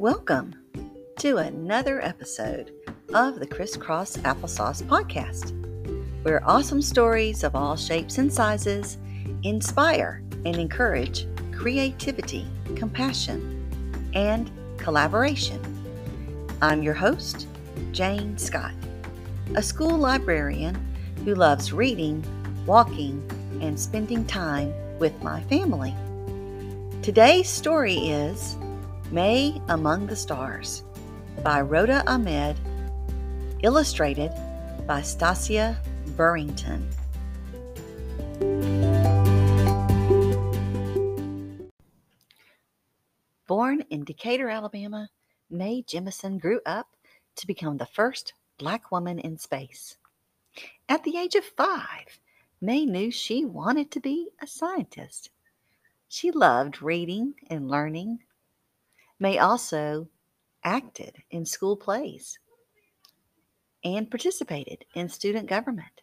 Welcome to another episode of the Crisscross Applesauce Podcast, where awesome stories of all shapes and sizes inspire and encourage creativity, compassion, and collaboration. I'm your host, Jane Scott, a school librarian who loves reading, walking, and spending time with my family. Today's story is Mae Among the Stars by Roda Ahmed, illustrated by Stasia Burrington. Born in Decatur, Alabama, Mae Jemison grew up to become the first black woman in space. At the age of five, Mae knew she wanted to be a scientist. She loved reading and learning Mae also acted in school plays and participated in student government.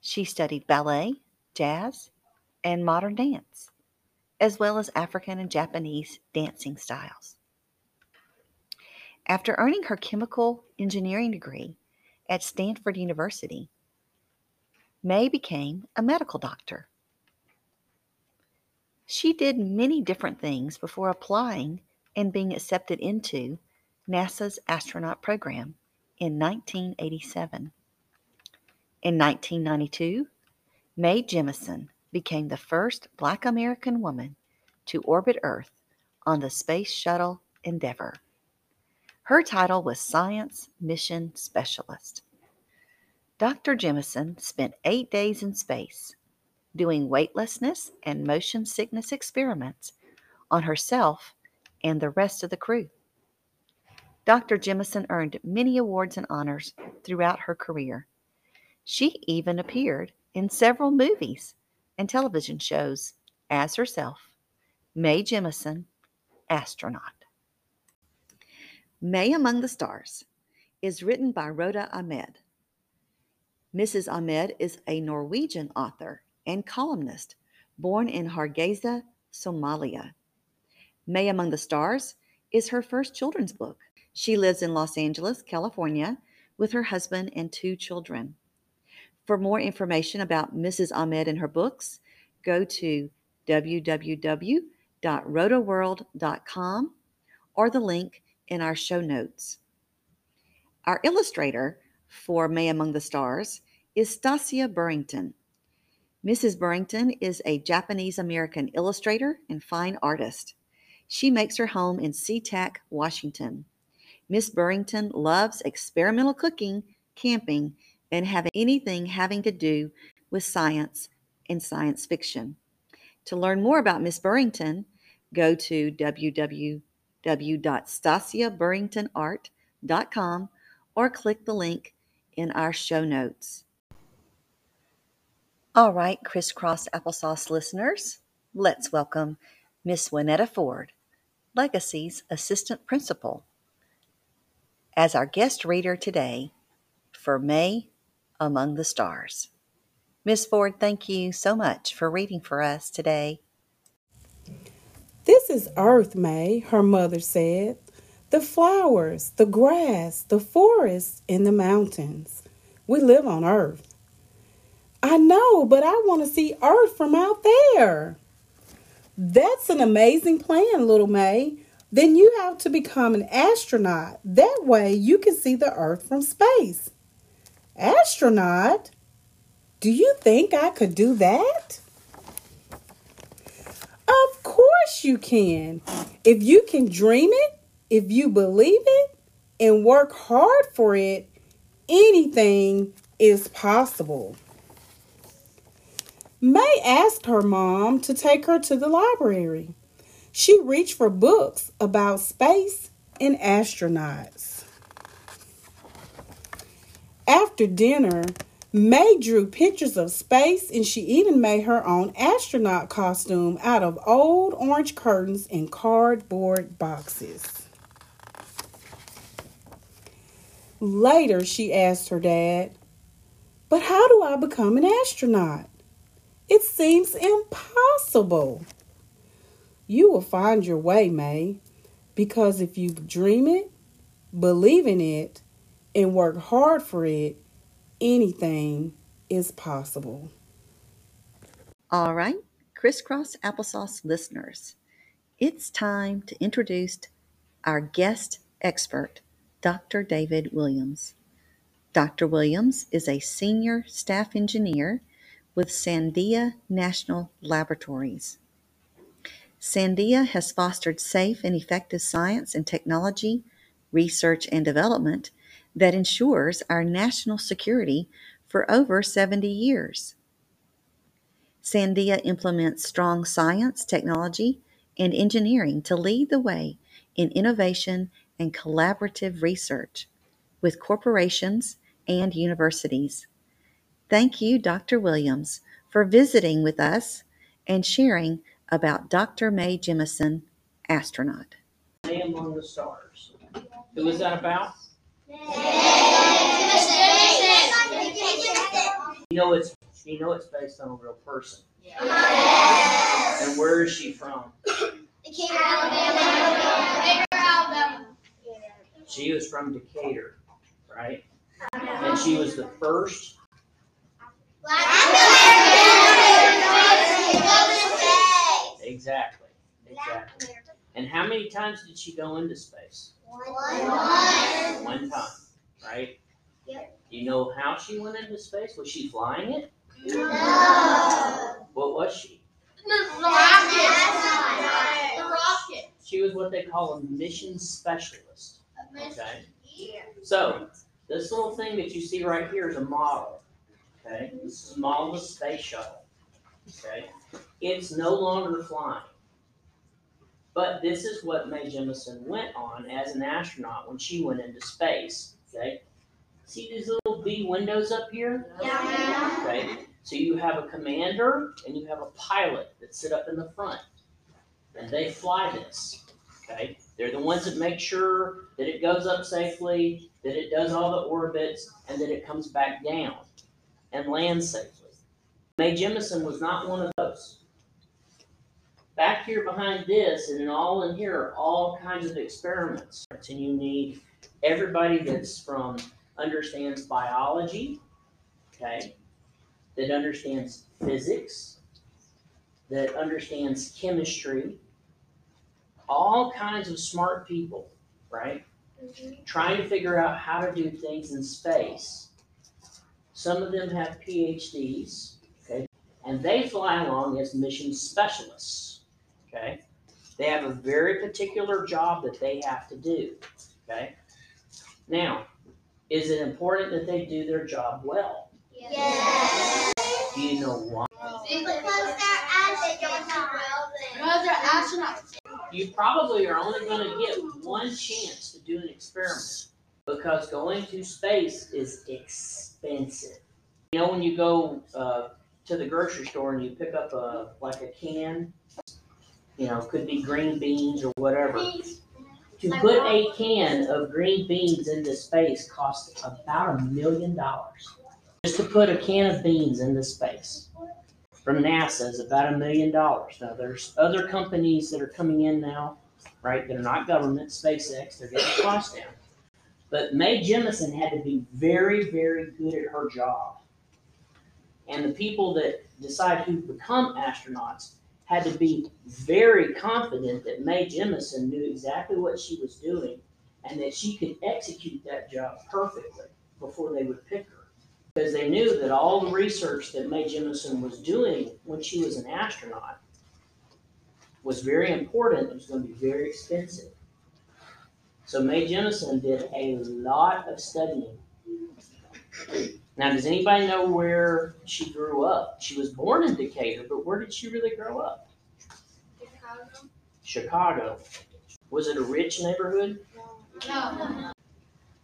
She studied ballet, jazz, and modern dance, as well as African and Japanese dancing styles. After earning her chemical engineering degree at Stanford University, Mae became a medical doctor. She did many different things before applying and being accepted into NASA's astronaut program in 1987. In 1992, Mae Jemison became the first Black American woman to orbit Earth on the Space Shuttle Endeavour. Her title was Science Mission Specialist. Dr. Jemison spent eight days in space doing weightlessness and motion sickness experiments on herself and the rest of the crew. Dr. Jemison earned many awards and honors throughout her career. She even appeared in several movies and television shows as herself, Mae Jemison, astronaut. Mae Among the Stars is written by Roda Ahmed. Mrs. Ahmed is a Norwegian author and columnist, born in Hargeisa, Somalia. Mae Among the Stars is her first children's book. She lives in Los Angeles, California, with her husband and two children. For more information about Mrs. Ahmed and her books, go to www.rotaworld.com or the link in our show notes. Our illustrator for Mae Among the Stars is Stasia Burrington. Mrs. Burrington is a Japanese American illustrator and fine artist. She makes her home in SeaTac, Washington. Miss Burrington loves experimental cooking, camping, and having anything having to do with science and science fiction. To learn more about Miss Burrington, go to www.stasiaburringtonart.com or click the link in our show notes. All right, crisscross applesauce listeners, let's welcome Miss Wynetta Ford, Legacy's assistant principal, as our guest reader today for Mae Among the Stars. Miss Ford, thank you so much for reading for us today. This is Earth, Mae, her mother said. The flowers, the grass, the forests, and the mountains. We live on Earth. I know, but I want to see Earth from out there. That's an amazing plan, little Mae. Then you have to become an astronaut. That way you can see the Earth from space. Astronaut? Do you think I could do that? Of course you can. If you can dream it, if you believe it, and work hard for it, anything is possible. Mae asked her mom to take her to the library. She reached for books about space and astronauts. After dinner, Mae drew pictures of space and she even made her own astronaut costume out of old orange curtains and cardboard boxes. Later, she asked her dad, But how do I become an astronaut? It seems impossible. You will find your way, Mae. Because if you dream it, believe in it, and work hard for it, anything is possible. All right, crisscross applesauce listeners, it's time to introduce our guest expert, Dr. David Williams. Dr. Williams is a senior staff engineer with Sandia National Laboratories. Sandia has fostered safe and effective science and technology, research and development that ensures our national security for over 70 years. Sandia implements strong science, technology, and engineering to lead the way in innovation and collaborative research with corporations and universities. Thank you, Dr. Williams, for visiting with us and sharing about Dr. Mae Jemison, astronaut. Mae Among the Stars. Who is that about? You know it's you know it's based on a real person. Yes. And where is she from? She was from Decatur, right? And she was the first. Exactly. Exactly. And how many times did she go into space? One One, One time, One time. right? Yep. Do you know how she went into space? Was she flying it? No. What was she? The rocket. The rocket. She was what they call a mission specialist. Okay. So this little thing that you see right here is a model. Okay. This is a model of a space shuttle. Okay. It's no longer flying. But this is what Mae Jemison went on as an astronaut when she went into space. Okay. See these little B windows up here? Okay. So you have a commander and you have a pilot that sit up in the front. And they fly this. Okay. They're the ones that make sure that it goes up safely, that it does all the orbits, and that it comes back down and lands safely. Mae Jemison was not one of those. Back here behind this and all in here are all kinds of experiments. And you need everybody that's from understands biology, okay, that understands physics, that understands chemistry, all kinds of smart people, right? Mm-hmm. Trying to figure out how to do things in space. Some of them have PhDs, okay, and they fly along as mission specialists, okay? They have a very particular job that they have to do, okay? Now, is it important that they do their job well? Do you know why? Because they're astronauts. You probably are only going to get one chance to do an experiment because going to space is expensive. You know, when you go uh, to the grocery store and you pick up a like a can, you know, could be green beans or whatever. To put a can of green beans into space costs about a million dollars. Just to put a can of beans into space from NASA is about a million dollars. Now, there's other companies that are coming in now, right, that are not government, SpaceX, they're getting the cost down. But Mae Jemison had to be very, very good at her job. And the people that decide who become astronauts had to be very confident that Mae Jemison knew exactly what she was doing and that she could execute that job perfectly before they would pick her. Because they knew that all the research that Mae Jemison was doing when she was an astronaut was very important. It was going to be very expensive. So Mae Jemison did a lot of studying. Now, does anybody know where she grew up? She was born in Decatur, but where did she really grow up? Chicago. Chicago. Was it a rich neighborhood? No.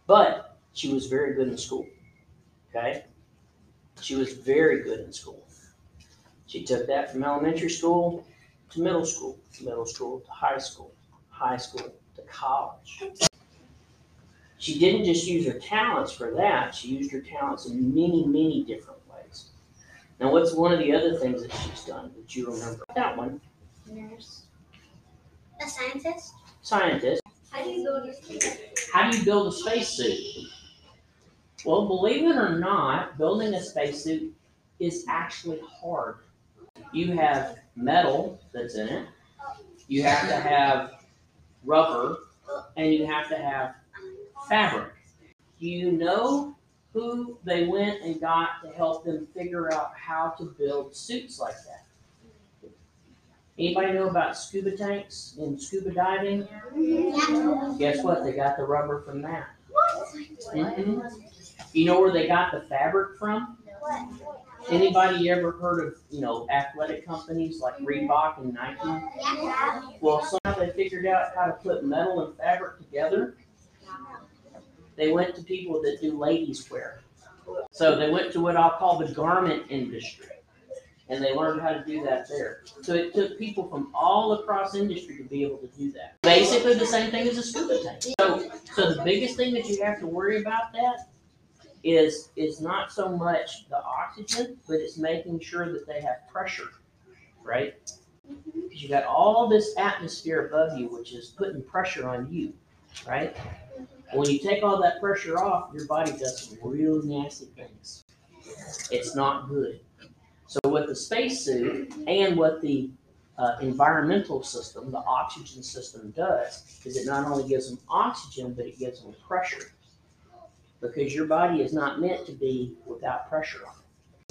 But she was very good in school. Okay? She was very good in school. She took that from elementary school to middle school, middle school to high school, high school to college. She didn't just use her talents for that, she used her talents in many, many different ways. Now, what's one of the other things that she's done that you remember? That one, Nurse. A scientist? scientist. How do you build a spacesuit? How do you build a spacesuit? Well, believe it or not, building a spacesuit is actually hard. You have metal that's in it, you have to have rubber, and you have to have fabric. Do you know who they went and got to help them figure out how to build suits like that? Anybody know about scuba tanks and scuba diving? Guess what? They got the rubber from that. Mhm. You know where they got the fabric from? Anybody ever heard of, you know, athletic companies like mm-hmm. Reebok and Nike? Well, somehow they figured out how to put metal and fabric together. They went to people that do ladies wear. So they went to what I'll call the garment industry. And they learned how to do that there. So it took people from all across industry to be able to do that. Basically the same thing as a scuba tank. So, so the biggest thing that you have to worry about that is, is not so much the oxygen, but it's making sure that they have pressure, right? Because you got all this atmosphere above you, which is putting pressure on you, right? When you take all that pressure off, your body does some real nasty things. It's not good. So what the spacesuit and what the uh, environmental system, the oxygen system does, is it not only gives them oxygen, but it gives them pressure. Because your body is not meant to be without pressure on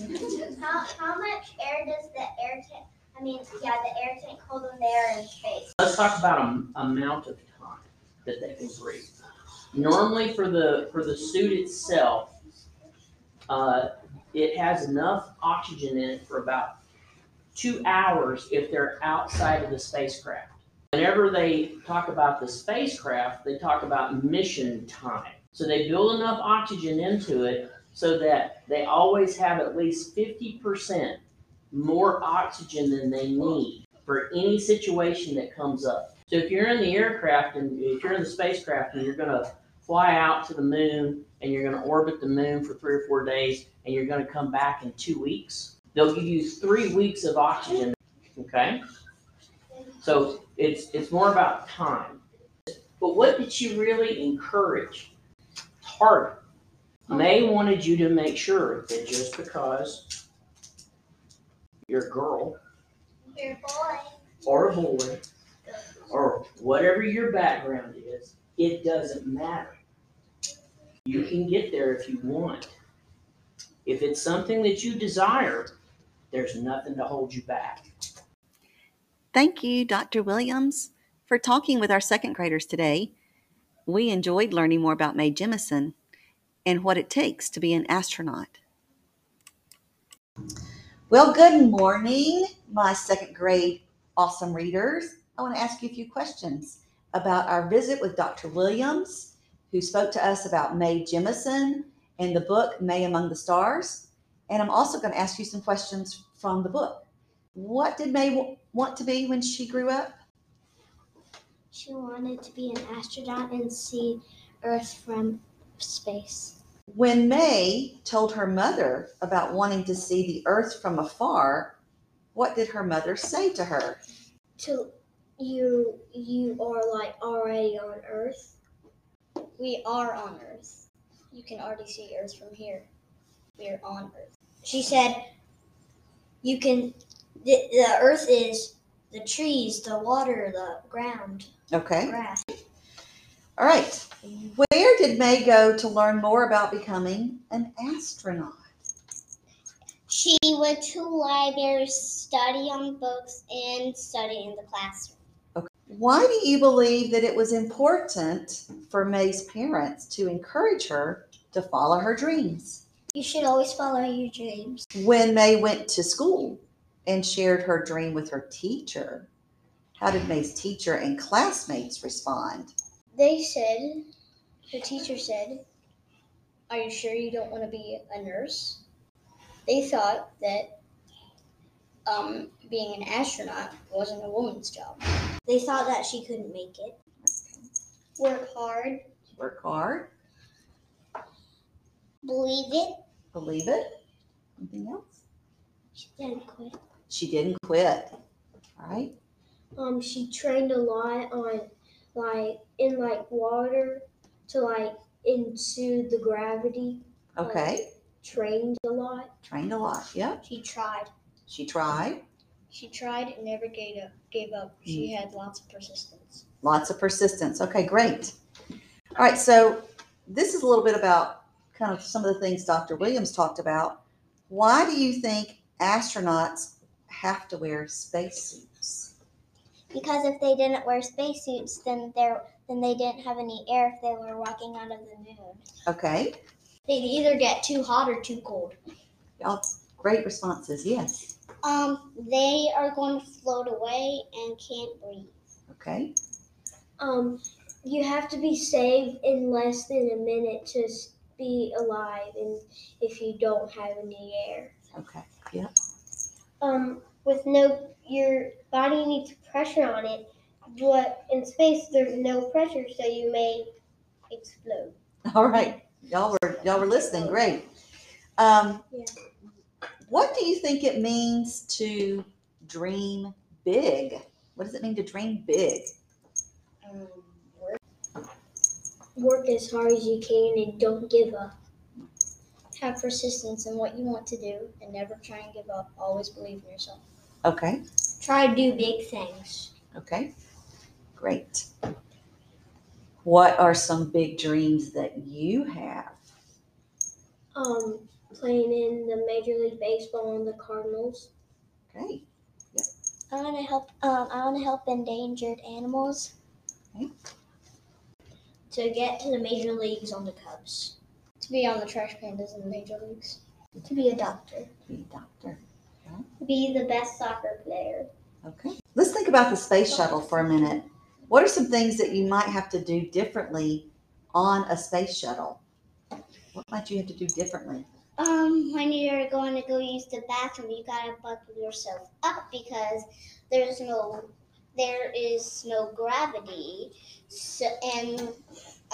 it. How, how much air does the air tank, I mean, yeah, the air tank hold when they are in space? Let's talk about a amount of time that they can breathe. Normally for the, for the suit itself, uh, it has enough oxygen in it for about two hours if they're outside of the spacecraft. Whenever they talk about the spacecraft, they talk about mission time. So they build enough oxygen into it so that they always have at least fifty percent more oxygen than they need for any situation that comes up. So if you're in the aircraft and if you're in the spacecraft and you're gonna fly out to the moon and you're gonna orbit the moon for three or four days and you're gonna come back in two weeks, they'll give you three weeks of oxygen, okay? So it's, it's more about time. But what did she really encourage? It's hard. Mae wanted you to make sure that just because you're a girl Your boy. or a boy or whatever your background is, it doesn't matter. You can get there if you want. If it's something that you desire, there's nothing to hold you back. Thank you, Dr. Williams, for talking with our second graders today. We enjoyed learning more about Mae Jemison and what it takes to be an astronaut. Well, good morning, my second grade awesome readers. I want to ask you a few questions about our visit with Dr. Williams, who spoke to us about Mae Jemison and the book Mae Among the Stars. And I'm also going to ask you some questions from the book. What did Mae w- want to be when she grew up? She wanted to be an astronaut and see Earth from space. When Mae told her mother about wanting to see the earth from afar, what did her mother say to her? To you, you are like already on Earth. We are on Earth. You can already see Earth from here. We are on Earth. She said, "You can. The, the Earth is the trees, the water, the ground, Okay. grass." All right. Where did Mae go to learn more about becoming an astronaut? She went to libraries, study on books, and study in the classroom. Okay. Why do you believe that it was important for Mae's parents to encourage her to follow her dreams? You should always follow your dreams. When Mae went to school and shared her dream with her teacher, how did Mae's teacher and classmates respond? They said, her teacher said, Are you sure you don't want to be a nurse? They thought that um, being an astronaut wasn't a woman's job. They thought that she couldn't make it. Work hard, Work hard, believe it. believe it. Anything else? She didn't quit. She didn't quit. All right. Um, she trained a lot on like in like water to like into the gravity. Okay. Trained a lot. Trained a lot. Yep. She tried. She tried. She tried and never gave up. Gave up. She had lots of persistence. Lots of persistence. Okay, great. All right, so this is a little bit about kind of some of the things Dr. Williams talked about. Why do you think astronauts have to wear spacesuits? Because if they didn't wear spacesuits, then there then they didn't have any air if they were walking out of the moon. Okay, They'd either get too hot or too cold. great responses. Yes. Um, they are going to float away and can't breathe. Okay, Um, you have to be saved in less than a minute to be alive, and if you don't have any air. okay. Yep. Um, with no, your body needs pressure on it, but in space there's no pressure, so you may explode. All right. Y'all were y'all were listening. Great. Um, Yeah. What do you think it means to dream big? What does it mean to dream big? Um, work. Work as hard as you can and don't give up. Have persistence in what you want to do and never try and give up. Always believe in yourself. Okay. Try to do big things. Okay. Great. What are some big dreams that you have? Um, playing in the Major League Baseball and the Cardinals. Okay. I want to help. Um, I want to help endangered animals. Okay. To get to the major leagues on the Cubs. To be on the Trash Pandas in the major leagues. To be a doctor. Be a doctor. Be the best soccer player. Okay. Let's think about the space shuttle for a minute. What are some things that you might have to do differently on a space shuttle? What might you have to do differently? Um, when you're going to go use the bathroom, you gotta buckle yourself up because there's no, there is no gravity, so and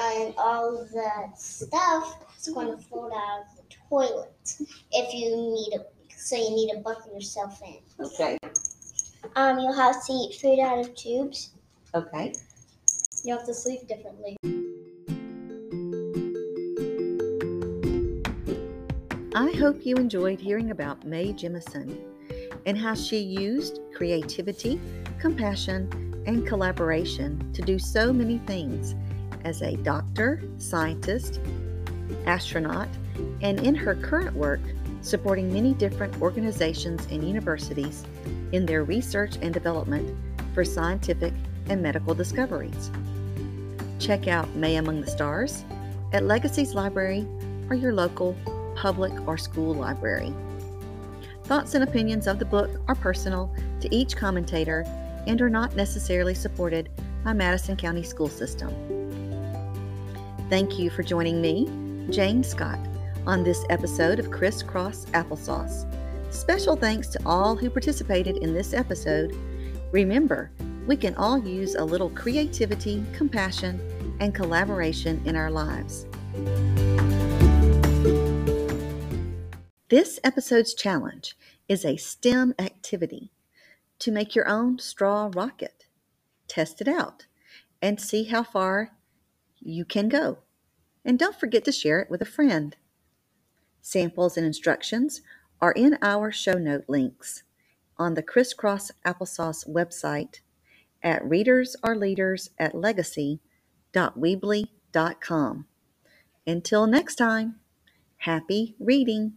and all the stuff is going to float out of the toilet if you need a, so you need to buckle yourself in. Okay. Um, you'll have to eat food out of tubes. Okay. You have to sleep differently. I hope you enjoyed hearing about Mae Jemison and how she used creativity, compassion, and collaboration to do so many things as a doctor, scientist, astronaut, and in her current work, supporting many different organizations and universities in their research and development for scientific and medical discoveries. Check out Mae Among the Stars at Legacies Library or your local public or school library. Thoughts and opinions of the book are personal to each commentator and are not necessarily supported by Madison County School System. Thank you for joining me, Jane Scott, on this episode of Crisscross Applesauce. Special thanks to all who participated in this episode. Remember, we can all use a little creativity, compassion, and collaboration in our lives. This episode's challenge is a STEM activity to make your own straw rocket. Test it out and see how far you can go. And don't forget to share it with a friend. Samples and instructions are in our show note links on the Crisscross Applesauce website at readersareLeaders at legacy.weebly.com. Until next time, happy reading.